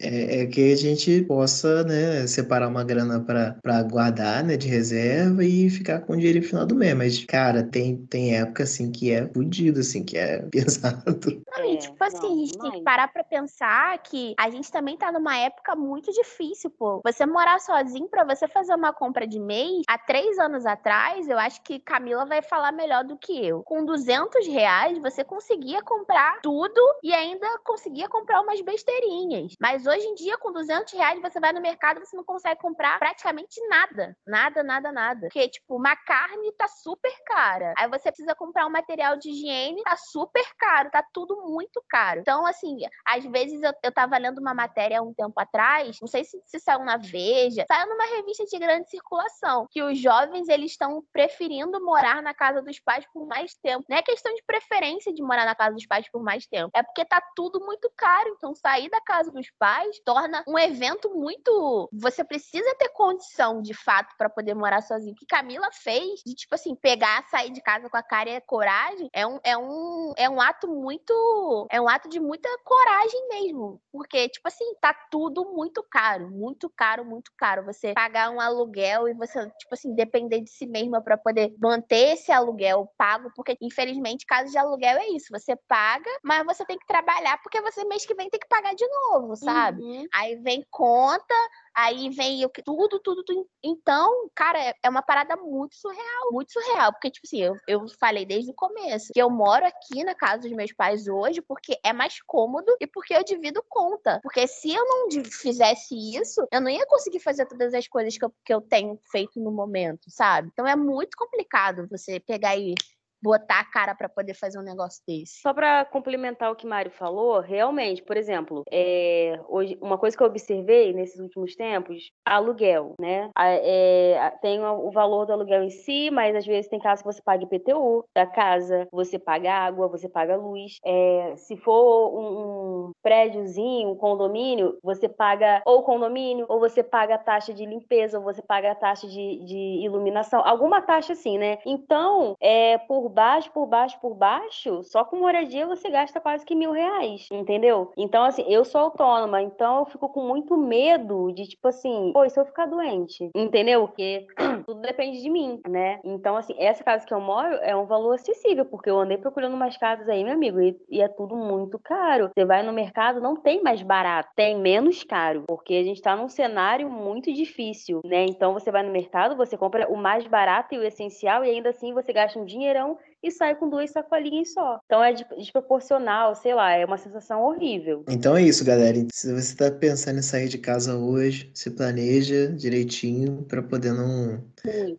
é que a gente possa, né, separar uma grana para guardar, né, de reserva e ficar com o dinheiro no final do mês. Mas, cara, tem, tem época, assim, que é fodido, assim, que é pesado. Não, e, tipo assim, a gente tem que parar pra pensar que a gente também tá numa época muito difícil, pô. Você morar sozinho, pra você fazer uma compra de mês, há três anos atrás, eu acho que Camila vai falar melhor do que eu. Com 200 reais, você conseguia comprar tudo e ainda conseguia comprar umas besteirinhas. Mas hoje em dia, com 200 reais, você vai no mercado você não consegue comprar praticamente nada. Nada, nada, nada. Porque, tipo, uma carne tá super cara. Aí você precisa comprar um material de higiene, tá super caro. Tá tudo muito caro. Então, assim, às vezes eu, eu tava lendo uma matéria há um tempo atrás, não sei se, se saiu na Veja, saiu numa revista de grande circulação, que os jovens, eles estão preferindo morar na casa dos pais por mais tempo. Não é questão de preferência de morar na casa dos pais por mais tempo. É porque tá tudo muito caro. Então, sair da casa dos pais torna um evento muito. Você precisa ter condição, de fato, para poder morar sozinho. O que Camila fez, de tipo assim, pegar, sair de casa com a cara e a coragem, é um, é um, é um ato muito. É um ato de muita coragem mesmo. Porque, tipo assim, tá tudo muito caro. Muito caro, muito caro. Você pagar um aluguel e você, tipo assim, depender de si mesma para poder manter esse aluguel pago. Porque, infelizmente, caso de aluguel é isso. Você paga, mas você tem que trabalhar porque você mês que vem tem que pagar de novo, sabe? Uhum. Aí vem conta, Aí vem tudo, tudo, tudo. Então, cara, é, é uma parada muito surreal, muito surreal. Porque, tipo assim, eu, eu falei desde o começo que eu moro aqui na casa dos meus pais hoje porque é mais cômodo e porque eu divido conta. Porque se eu não fizesse isso, eu não ia conseguir fazer todas as coisas que eu, que eu tenho feito no momento, sabe? Então é muito complicado você pegar e botar a cara para poder fazer um negócio desse. Só para complementar o que Mário falou, realmente, por exemplo, é, hoje, uma coisa que eu observei nesses últimos tempos, aluguel, né? É, tem o valor do aluguel em si, mas às vezes tem casos que você paga IPTU da casa, você paga água, você paga luz. É, se for um, um prédiozinho, um condomínio, você paga ou condomínio, ou você paga a taxa de limpeza, ou você paga a taxa de, de iluminação, alguma taxa assim, né? Então, é, por baixo, por baixo, por baixo, só com moradia você gasta quase que mil reais, entendeu? Então, assim, eu sou autônoma, então eu fico com muito medo de, tipo assim, pô, e se eu ficar doente? Entendeu? Porque tudo depende de mim, né? Então, assim, essa casa que eu moro é um valor acessível, porque eu andei procurando umas casas aí, meu amigo, e, e é tudo muito caro. Você vai no mercado, não tem mais barato, tem menos caro, porque a gente tá num cenário muito difícil, né? Então, você vai no mercado, você compra o mais barato e o essencial, e ainda assim você gasta um dinheirão e sai com duas sacolinhas só. Então é desproporcional, sei lá, é uma sensação horrível. Então é isso, galera. Se você tá pensando em sair de casa hoje, se planeja direitinho para poder não,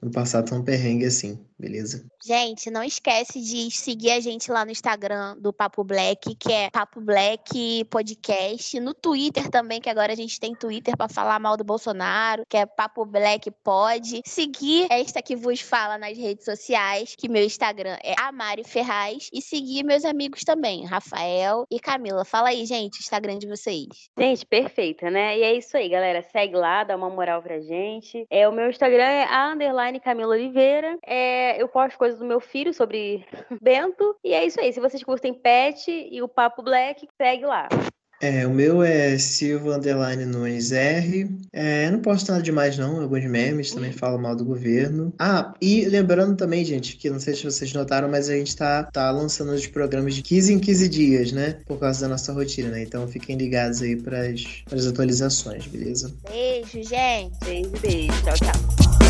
não passar tão perrengue assim beleza? Gente, não esquece de seguir a gente lá no Instagram do Papo Black, que é Papo Black Podcast, no Twitter também, que agora a gente tem Twitter para falar mal do Bolsonaro, que é Papo Black Pod. Seguir esta que vos fala nas redes sociais, que meu Instagram é Amari Ferraz, e seguir meus amigos também, Rafael e Camila. Fala aí, gente, o Instagram de vocês. Gente, perfeita, né? E é isso aí, galera. Segue lá, dá uma moral pra gente. É, o meu Instagram é a underline Camila Oliveira. É, eu posto coisas do meu filho sobre Bento. E é isso aí. Se vocês curtem pet e o Papo Black, segue lá. É, o meu é Silva Underline Nunes R. É, não posto nada demais, não. Alguns memes também falam mal do governo. Ah, e lembrando também, gente, que não sei se vocês notaram, mas a gente tá, tá lançando os programas de 15 em 15 dias, né? Por causa da nossa rotina, né? Então fiquem ligados aí pras, pras atualizações, beleza? Beijo, gente. Beijo, beijo. Tchau, tchau.